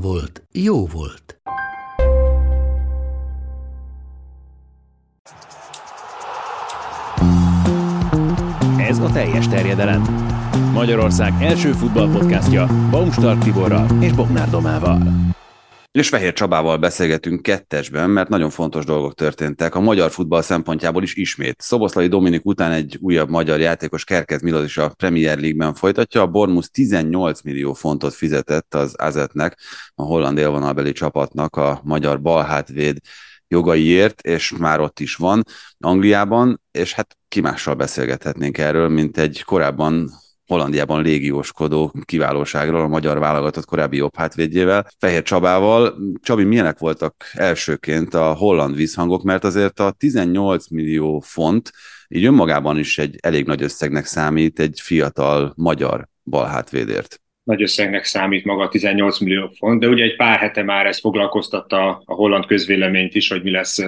volt, jó volt. Ez a teljes terjedelem. Magyarország első futballpodcastja Baumstark Tiborral és Bognár Domával. És Fehér Csabával beszélgetünk kettesben, mert nagyon fontos dolgok történtek a magyar futball szempontjából is ismét. Szoboszlai Dominik után egy újabb magyar játékos Kerkez Milos is a Premier League-ben folytatja. A Bormus 18 millió fontot fizetett az Azetnek, a holland élvonalbeli csapatnak a magyar balhátvéd jogaiért, és már ott is van Angliában, és hát ki mással beszélgethetnénk erről, mint egy korábban Hollandiában légióskodó kiválóságról, a magyar válogatott korábbi jobb hátvédjével, Fehér Csabával. Csabi, milyenek voltak elsőként a holland vízhangok, mert azért a 18 millió font így önmagában is egy elég nagy összegnek számít egy fiatal magyar balhátvédért nagy összegnek számít maga a 18 millió font, de ugye egy pár hete már ez foglalkoztatta a holland közvéleményt is, hogy mi lesz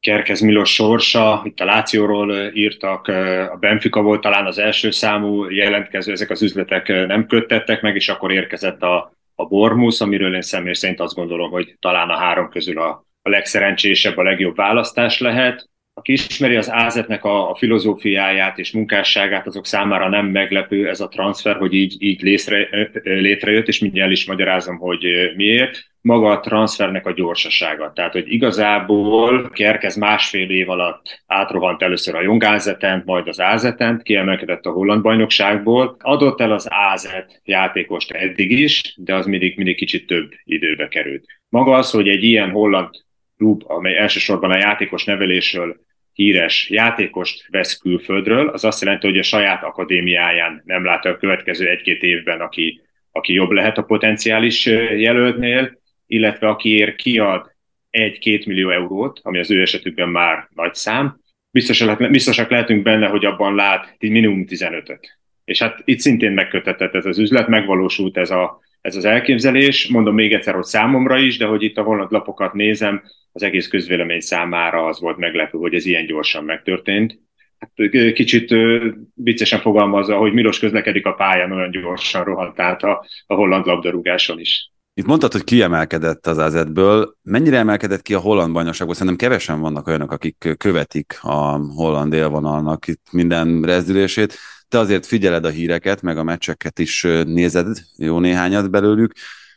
Kerkez Milos sorsa, itt a Lációról írtak, a Benfica volt talán az első számú jelentkező, ezek az üzletek nem köttettek meg, és akkor érkezett a, a Bormus, amiről én személy szerint azt gondolom, hogy talán a három közül a, a legszerencsésebb, a legjobb választás lehet. Aki ismeri az ázetnek a, a filozófiáját és munkásságát, azok számára nem meglepő ez a transfer, hogy így, így létre, létrejött, és mindjárt el is magyarázom, hogy miért maga a transfernek a gyorsasága. Tehát, hogy igazából Kerkez másfél év alatt átrohant először a Jongázetent, majd az Ázetent, kiemelkedett a holland bajnokságból. Adott el az Ázet játékost eddig is, de az mindig, mindig kicsit több időbe került. Maga az, hogy egy ilyen holland klub, amely elsősorban a játékos nevelésről híres játékost vesz külföldről, az azt jelenti, hogy a saját akadémiáján nem lát a következő egy-két évben, aki, aki jobb lehet a potenciális jelöltnél, illetve akiért kiad egy-két millió eurót, ami az ő esetükben már nagy szám, biztosak lehetünk benne, hogy abban lát minimum 15-öt. És hát itt szintén megkötetett ez az üzlet, megvalósult ez, a, ez az elképzelés. Mondom még egyszer, hogy számomra is, de hogy itt a holland lapokat nézem, az egész közvélemény számára az volt meglepő, hogy ez ilyen gyorsan megtörtént. Hát, kicsit viccesen fogalmazza, hogy Milos közlekedik a pályán, olyan gyorsan rohant át a, a holland labdarúgáson is. Itt mondtad, hogy kiemelkedett az AZ-ből. Mennyire emelkedett ki a holland bajnokságból? Szerintem kevesen vannak olyanok, akik követik a holland élvonalnak itt minden rezdülését. Te azért figyeled a híreket, meg a meccseket is nézed, jó néhányat belőlük.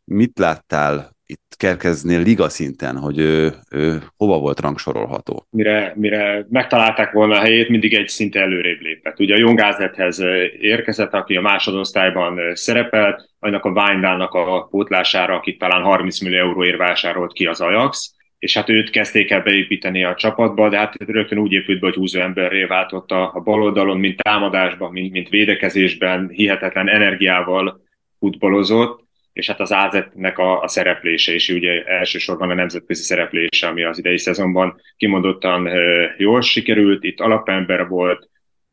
Mit láttál itt Kerkeznél liga szinten, hogy ő, ő hova volt rangsorolható? Mire, mire megtalálták volna a helyét, mindig egy szinte előrébb lépett. Ugye a Jongázethez érkezett, aki a másodosztályban szerepelt, annak a Weindalnak a pótlására, akit talán 30 millió euróért vásárolt ki az Ajax, és hát őt kezdték el beépíteni a csapatba, de hát rögtön úgy épült be, hogy húzó emberré váltott a, bal oldalon, mint támadásban, mint, mint védekezésben, hihetetlen energiával futballozott, és hát az AZ-nek a, a szereplése is, ugye elsősorban a nemzetközi szereplése, ami az idei szezonban kimondottan jól sikerült, itt alapember volt,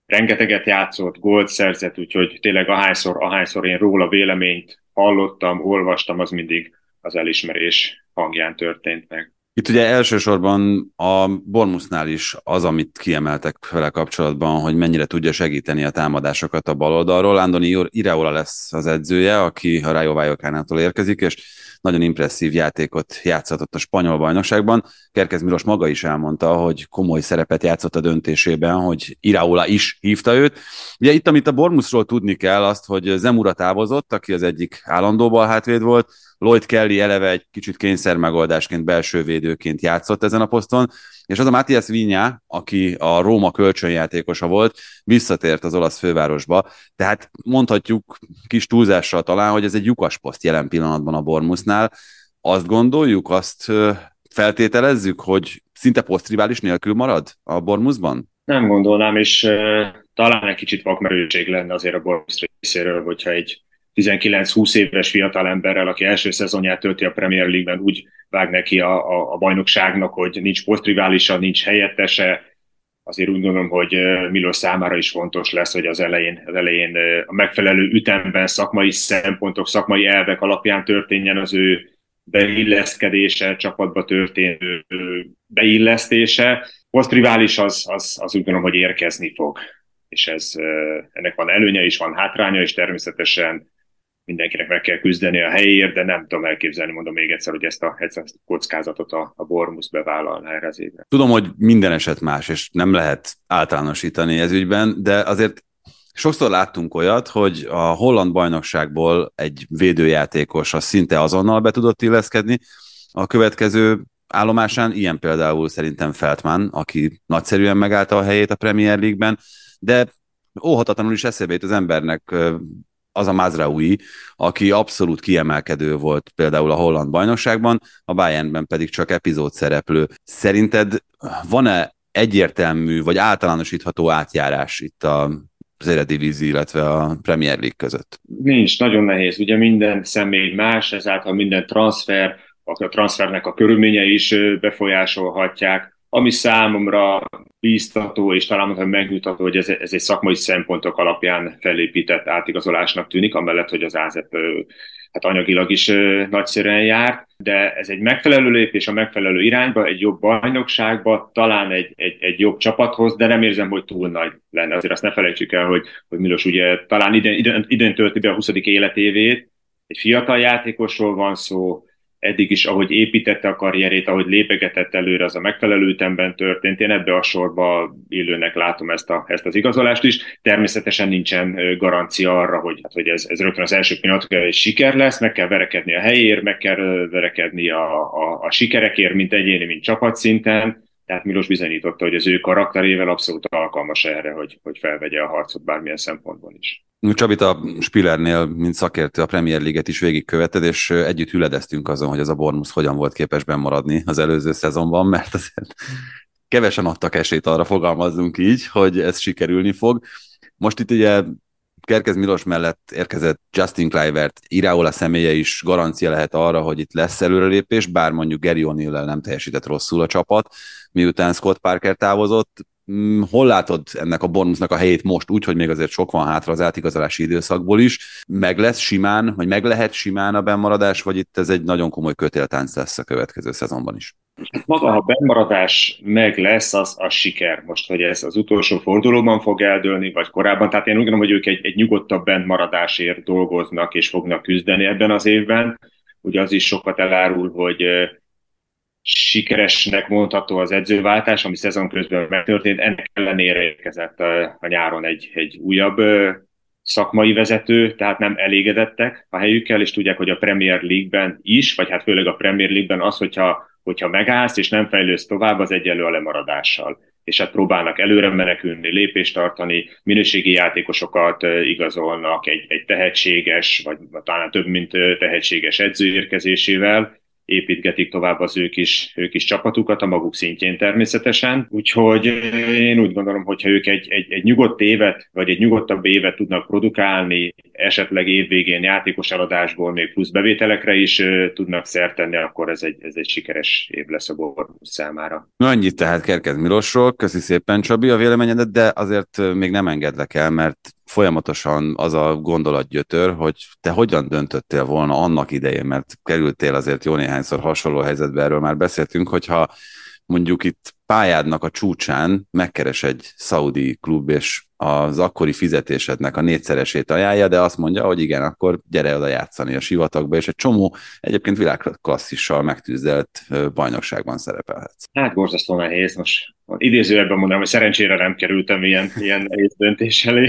rengeteget játszott, gólt szerzett, úgyhogy tényleg ahányszor, ahányszor én róla véleményt hallottam, olvastam, az mindig az elismerés hangján történt meg. Itt ugye elsősorban a Bormusnál is az, amit kiemeltek vele kapcsolatban, hogy mennyire tudja segíteni a támadásokat a baloldalról. Andoni Iraola lesz az edzője, aki a Rayo Vallecánától érkezik, és nagyon impresszív játékot játszott a spanyol bajnokságban. Kerkez Milos maga is elmondta, hogy komoly szerepet játszott a döntésében, hogy Iraola is hívta őt. Ugye itt, amit a Bormusról tudni kell, azt, hogy Zemura távozott, aki az egyik állandó balhátvéd volt, Lloyd Kelly eleve egy kicsit kényszer megoldásként, belső védőként játszott ezen a poszton, és az a Matthias Vigna, aki a Róma kölcsönjátékosa volt, visszatért az olasz fővárosba, tehát mondhatjuk kis túlzással talán, hogy ez egy lyukas poszt jelen pillanatban a Bormusnál. Azt gondoljuk, azt feltételezzük, hogy szinte posztrivális nélkül marad a Bormusban? Nem gondolnám, és talán egy kicsit vakmerőség lenne azért a Boris részéről, hogyha egy 19-20 éves fiatalemberrel, aki első szezonját tölti a Premier League-ben, úgy vág neki a, a, a bajnokságnak, hogy nincs posztriválisa, nincs helyettese, azért úgy gondolom, hogy Milos számára is fontos lesz, hogy az elején, az elején a megfelelő ütemben szakmai szempontok, szakmai elvek alapján történjen az ő beilleszkedése, csapatba történő beillesztése. Posztrivális az, az, az úgy gondolom, hogy érkezni fog. És ez, ennek van előnye is, van hátránya, és természetesen mindenkinek meg kell küzdeni a helyéért, de nem tudom elképzelni, mondom még egyszer, hogy ezt a, ezt a kockázatot a, a Bormus bevállalná erre az évre. Tudom, hogy minden eset más, és nem lehet általánosítani ez ügyben, de azért sokszor láttunk olyat, hogy a holland bajnokságból egy védőjátékos az szinte azonnal be tudott illeszkedni, a következő állomásán, ilyen például szerintem Feltman, aki nagyszerűen megállta a helyét a Premier League-ben, de óhatatlanul is eszébe jut az embernek az a Mazraoui, aki abszolút kiemelkedő volt például a holland bajnokságban, a Bayernben pedig csak epizód szereplő. Szerinted van-e egyértelmű vagy általánosítható átjárás itt a az Eredivizi, illetve a Premier League között? Nincs, nagyon nehéz. Ugye minden személy más, ezáltal minden transfer, a transfernek a körülményei is befolyásolhatják ami számomra bíztató, és talán mondhatom megnyugtató, hogy ez, ez egy szakmai szempontok alapján felépített átigazolásnak tűnik, amellett, hogy az AZEP hát anyagilag is nagyszerűen járt, de ez egy megfelelő lépés a megfelelő irányba, egy jobb bajnokságba, talán egy, egy, egy jobb csapathoz, de nem érzem, hogy túl nagy lenne. Azért azt ne felejtsük el, hogy, hogy Milos ugye talán idén, idén, idén tölti be a 20. életévét, egy fiatal játékosról van szó, eddig is, ahogy építette a karrierét, ahogy lépegetett előre, az a megfelelő ütemben történt. Én ebbe a sorba illőnek látom ezt, a, ezt az igazolást is. Természetesen nincsen garancia arra, hogy, hát, hogy ez, ez rögtön az első pillanat egy siker lesz, meg kell verekedni a helyér, meg kell verekedni a, a, a sikerekért, mint egyéni, mint csapatszinten. Tehát Milos bizonyította, hogy az ő karakterével abszolút alkalmas erre, hogy, hogy felvegye a harcot bármilyen szempontból is. Csabit a Spillernél, mint szakértő, a Premier League-et is végigköveted, és együtt hüledeztünk azon, hogy ez a Bormus hogyan volt képes maradni az előző szezonban, mert azért kevesen adtak esélyt arra, fogalmazzunk így, hogy ez sikerülni fog. Most itt ugye Kerkez Milos mellett érkezett Justin Clivert, Iraola személye is garancia lehet arra, hogy itt lesz előrelépés, bár mondjuk Gary o'Neill nem teljesített rosszul a csapat, miután Scott Parker távozott. Mm, hol látod ennek a Bournemouthnak a helyét most, úgy, hogy még azért sok van hátra az átigazolási időszakból is? Meg lesz simán, vagy meg lehet simán a bennmaradás, vagy itt ez egy nagyon komoly kötéltánc lesz a következő szezonban is? Maga, ha bennmaradás meg lesz, az a siker. Most, hogy ez az utolsó fordulóban fog eldőlni, vagy korábban. Tehát én úgy gondolom, hogy ők egy, egy nyugodtabb bennmaradásért dolgoznak és fognak küzdeni ebben az évben. Ugye az is sokat elárul, hogy sikeresnek mondható az edzőváltás, ami szezon közben megtörtént, ennek ellenére érkezett a, nyáron egy, egy újabb szakmai vezető, tehát nem elégedettek a helyükkel, és tudják, hogy a Premier League-ben is, vagy hát főleg a Premier League-ben az, hogyha, hogyha megállsz és nem fejlődsz tovább, az egyenlő a lemaradással. És hát próbálnak előre menekülni, lépést tartani, minőségi játékosokat igazolnak egy, egy tehetséges, vagy talán több mint tehetséges edző érkezésével, építgetik tovább az ők is, ők is csapatukat a maguk szintjén természetesen. Úgyhogy én úgy gondolom, hogyha ők egy, egy, egy nyugodt évet, vagy egy nyugodtabb évet tudnak produkálni, esetleg évvégén játékos eladásból még plusz bevételekre is tudnak szert tenni, akkor ez egy, ez egy sikeres év lesz a Bormus számára. Na annyit tehát Kerkez Milosról, köszi szépen Csabi a véleményedet, de azért még nem engedlek el, mert folyamatosan az a gondolatgyötör, hogy te hogyan döntöttél volna annak idején, mert kerültél azért jó néhányszor hasonló helyzetbe, erről már beszéltünk, hogyha mondjuk itt pályádnak a csúcsán megkeres egy szaudi klub, és az akkori fizetésednek a négyszeresét ajánlja, de azt mondja, hogy igen, akkor gyere oda játszani a sivatagba, és egy csomó egyébként világklasszissal megtűzdelt bajnokságban szerepelhetsz. Hát borzasztó nehéz, most idézőjelben mondanám, hogy szerencsére nem kerültem ilyen, ilyen nehéz döntés elé,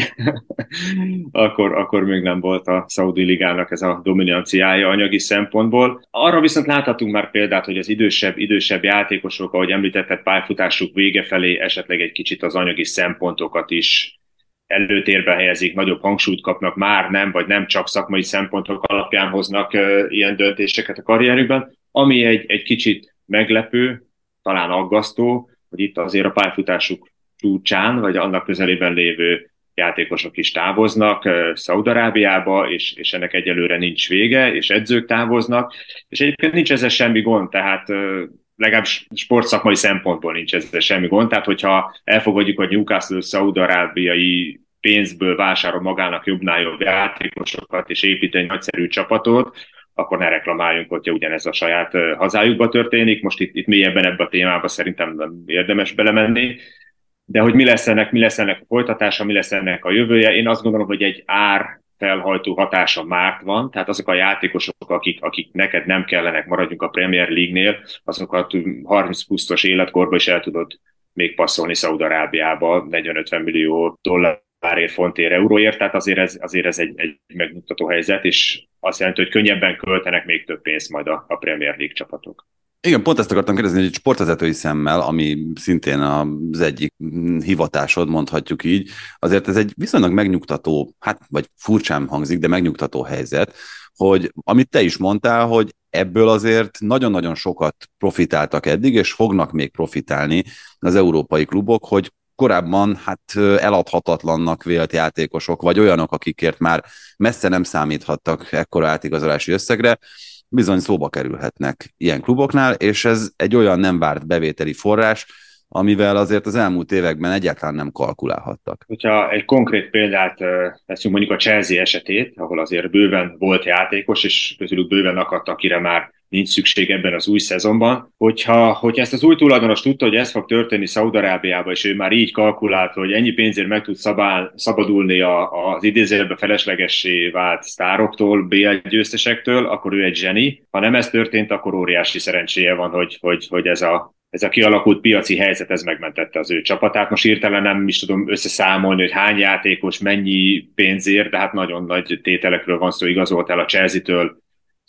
akkor, akkor még nem volt a Saudi Ligának ez a dominanciája anyagi szempontból. Arra viszont láthatunk már példát, hogy az idősebb, idősebb játékosok, ahogy említetted, pályafutásuk vége felé esetleg egy kicsit az anyagi szempontokat is előtérbe helyezik, nagyobb hangsúlyt kapnak, már nem, vagy nem csak szakmai szempontok alapján hoznak ilyen döntéseket a karrierükben, ami egy, egy kicsit meglepő, talán aggasztó, hogy itt azért a pályafutásuk csúcsán, vagy annak közelében lévő játékosok is távoznak Szaudarábiába, és, és ennek egyelőre nincs vége, és edzők távoznak, és egyébként nincs ezzel semmi gond, tehát legalábbis sportszakmai szempontból nincs ezzel semmi gond, tehát hogyha elfogadjuk, hogy Newcastle szaudarábiai pénzből vásárol magának jobbnál jobb játékosokat, és épít egy nagyszerű csapatot, akkor ne reklamáljunk, hogyha ugyanez a saját hazájukba történik. Most itt, itt mélyebben ebbe a témába szerintem nem érdemes belemenni. De hogy mi lesz ennek, mi lesz ennek a folytatása, mi lesz ennek a jövője, én azt gondolom, hogy egy ár felhajtó hatása már van, tehát azok a játékosok, akik, akik neked nem kellenek, maradjunk a Premier League-nél, azokat 30 pusztos életkorban is el tudod még passzolni Szaudarábiába 40-50 millió dollár párért, fontért, euróért, tehát azért ez, azért ez egy, egy megmutató helyzet, és azt jelenti, hogy könnyebben költenek még több pénzt majd a, a Premier League csapatok. Igen, pont ezt akartam kérdezni, hogy sportvezetői szemmel, ami szintén az egyik hivatásod, mondhatjuk így, azért ez egy viszonylag megnyugtató, hát vagy furcsán hangzik, de megnyugtató helyzet, hogy amit te is mondtál, hogy ebből azért nagyon-nagyon sokat profitáltak eddig, és fognak még profitálni az európai klubok, hogy korábban hát eladhatatlannak vélt játékosok, vagy olyanok, akikért már messze nem számíthattak ekkora átigazolási összegre, bizony szóba kerülhetnek ilyen kluboknál, és ez egy olyan nem várt bevételi forrás, amivel azért az elmúlt években egyáltalán nem kalkulálhattak. Hogyha egy konkrét példát veszünk mondjuk a Chelsea esetét, ahol azért bőven volt játékos, és közülük bőven akadt, akire már nincs szükség ebben az új szezonban. Hogyha, hogyha ezt az új tulajdonos tudta, hogy ez fog történni Szaudarábiában, és ő már így kalkulált, hogy ennyi pénzért meg tud szabál, szabadulni a, az idézőjelben feleslegessé vált sztároktól, BL győztesektől, akkor ő egy zseni. Ha nem ez történt, akkor óriási szerencséje van, hogy, hogy, hogy ez a ez a kialakult piaci helyzet, ez megmentette az ő csapatát. Most írtelen nem is tudom összeszámolni, hogy hány játékos, mennyi pénzért, de hát nagyon nagy tételekről van szó, igazolt el a Chelsea-től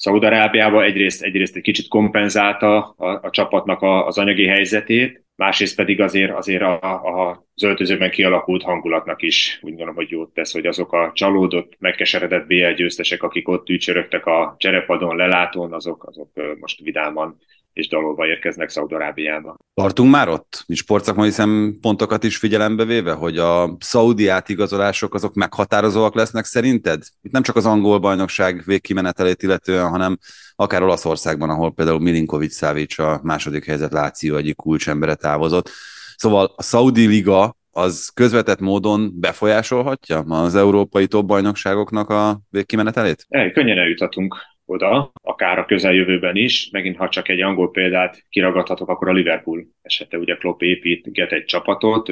Szaudarábiába egyrészt, egyrészt egy kicsit kompenzálta a, a csapatnak a, az anyagi helyzetét, másrészt pedig azért, azért a, a, az öltözőben kialakult hangulatnak is úgy gondolom, hogy jót tesz, hogy azok a csalódott, megkeseredett BL győztesek, akik ott ücsörögtek a cserepadon, lelátón, azok, azok most vidáman és dalolva érkeznek Szaudarábiába. Tartunk már ott? Sportszakmai szempontokat is figyelembe véve, hogy a szaudi átigazolások azok meghatározóak lesznek szerinted? Itt nem csak az angol bajnokság végkimenetelét illetően, hanem akár Olaszországban, ahol például Milinkovic Szávics a második helyzet Láció egyik kulcsembere távozott. Szóval a Saudi Liga az közvetett módon befolyásolhatja az európai top bajnokságoknak a végkimenetelét? könnyen eljuthatunk oda, akár a közeljövőben is. Megint, ha csak egy angol példát kiragadhatok, akkor a Liverpool esete. Ugye Klopp építget egy csapatot,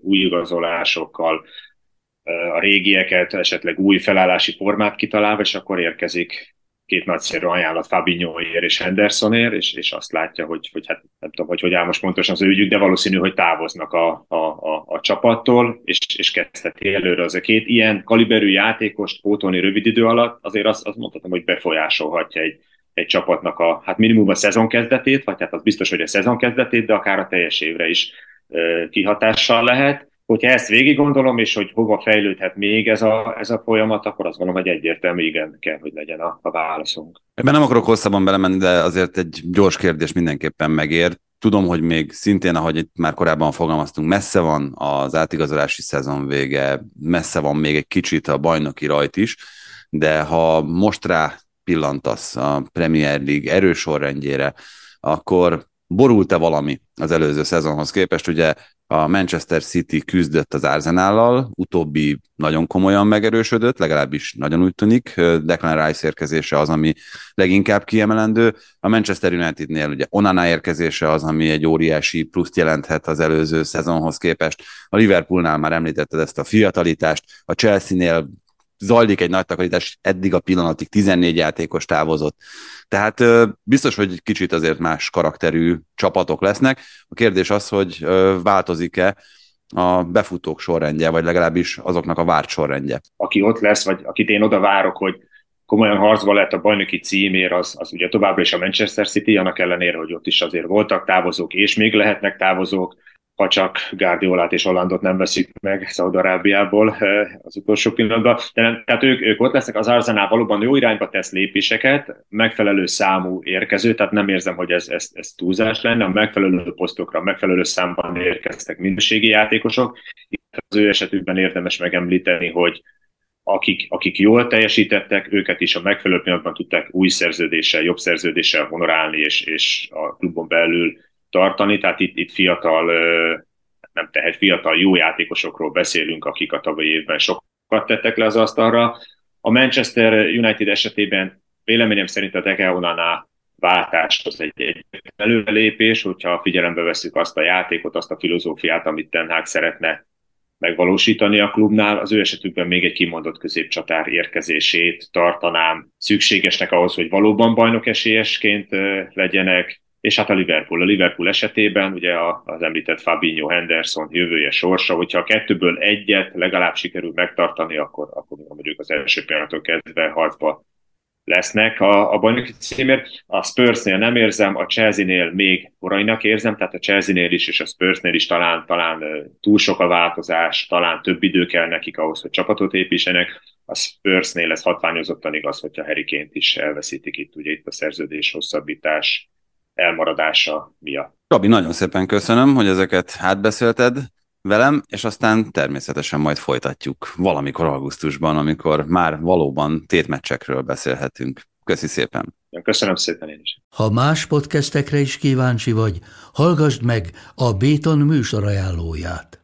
új igazolásokkal, a régieket, esetleg új felállási formát kitalálva, és akkor érkezik két nagyszerű ajánlat Fabinhoért és Hendersonért, és, és azt látja, hogy, hogy hát nem tudom, hogy hogy áll most pontosan az ő ügyük, de valószínű, hogy távoznak a, a, a, a csapattól, és, és kezdheti előre az a két ilyen kaliberű játékost pótolni rövid idő alatt, azért azt, azt mondhatom, hogy befolyásolhatja egy, egy csapatnak a, hát minimum a szezon kezdetét, vagy hát az biztos, hogy a szezon kezdetét, de akár a teljes évre is kihatással lehet hogyha ezt végig gondolom, és hogy hova fejlődhet még ez a, ez a folyamat, akkor azt gondolom, hogy egyértelmű igen kell, hogy legyen a, a válaszunk. Ebben nem akarok hosszabban belemenni, de azért egy gyors kérdés mindenképpen megér. Tudom, hogy még szintén, ahogy itt már korábban fogalmaztunk, messze van az átigazolási szezon vége, messze van még egy kicsit a bajnoki rajt is, de ha most rá pillantasz a Premier League erős sorrendjére, akkor borult-e valami az előző szezonhoz képest? Ugye a Manchester City küzdött az Arsenállal, utóbbi nagyon komolyan megerősödött, legalábbis nagyon úgy tűnik. Declan Rice érkezése az, ami leginkább kiemelendő. A Manchester Unitednél ugye Onana érkezése az, ami egy óriási pluszt jelenthet az előző szezonhoz képest. A Liverpoolnál már említetted ezt a fiatalitást, a Chelsea-nél zajlik egy nagy takarítás, eddig a pillanatig 14 játékos távozott. Tehát biztos, hogy kicsit azért más karakterű csapatok lesznek. A kérdés az, hogy változik-e a befutók sorrendje, vagy legalábbis azoknak a várt sorrendje. Aki ott lesz, vagy akit én oda várok, hogy komolyan harcba lett a bajnoki címér, az, az ugye továbbra is a Manchester City, annak ellenére, hogy ott is azért voltak távozók, és még lehetnek távozók, ha csak Guardiolát és Hollandot nem veszik meg Szaudarábiából az utolsó pillanatban. De tehát ők, ők ott lesznek, az Arsenal valóban jó irányba tesz lépéseket, megfelelő számú érkező, tehát nem érzem, hogy ez, ez, ez túlzás lenne, a megfelelő posztokra, megfelelő számban érkeztek minőségi játékosok. Itt az ő esetükben érdemes megemlíteni, hogy akik, akik jól teljesítettek, őket is a megfelelő pillanatban tudták új szerződéssel, jobb szerződéssel honorálni, és, és a klubon belül tartani, tehát itt, itt fiatal, nem tehet fiatal jó játékosokról beszélünk, akik a tavalyi évben sokat tettek le az asztalra. A Manchester United esetében véleményem szerint a Degeonanál váltás az egy, egy előrelépés, hogyha figyelembe veszük azt a játékot, azt a filozófiát, amit Ten Hag szeretne megvalósítani a klubnál. Az ő esetükben még egy kimondott középcsatár érkezését tartanám szükségesnek ahhoz, hogy valóban bajnok esélyesként legyenek, és hát a Liverpool. A Liverpool esetében ugye az említett Fabinho Henderson jövője sorsa, hogyha a kettőből egyet legalább sikerül megtartani, akkor, akkor mondjuk az első pillanatok kezdve harcba lesznek a, a bajnoki címért. A Spursnél nem érzem, a Chelsea-nél még korainak érzem, tehát a Chelsea-nél is és a Spursnél is talán, talán túl sok a változás, talán több idő kell nekik ahhoz, hogy csapatot építsenek. A Spursnél ez hatványozottan igaz, hogyha Harry is elveszítik itt, ugye itt a szerződés hosszabbítás elmaradása miatt. Robi, nagyon szépen köszönöm, hogy ezeket átbeszélted velem, és aztán természetesen majd folytatjuk valamikor augusztusban, amikor már valóban tétmeccsekről beszélhetünk. Köszi szépen! Köszönöm szépen én is. Ha más podcastekre is kíváncsi vagy, hallgassd meg a Béton műsor ajánlóját.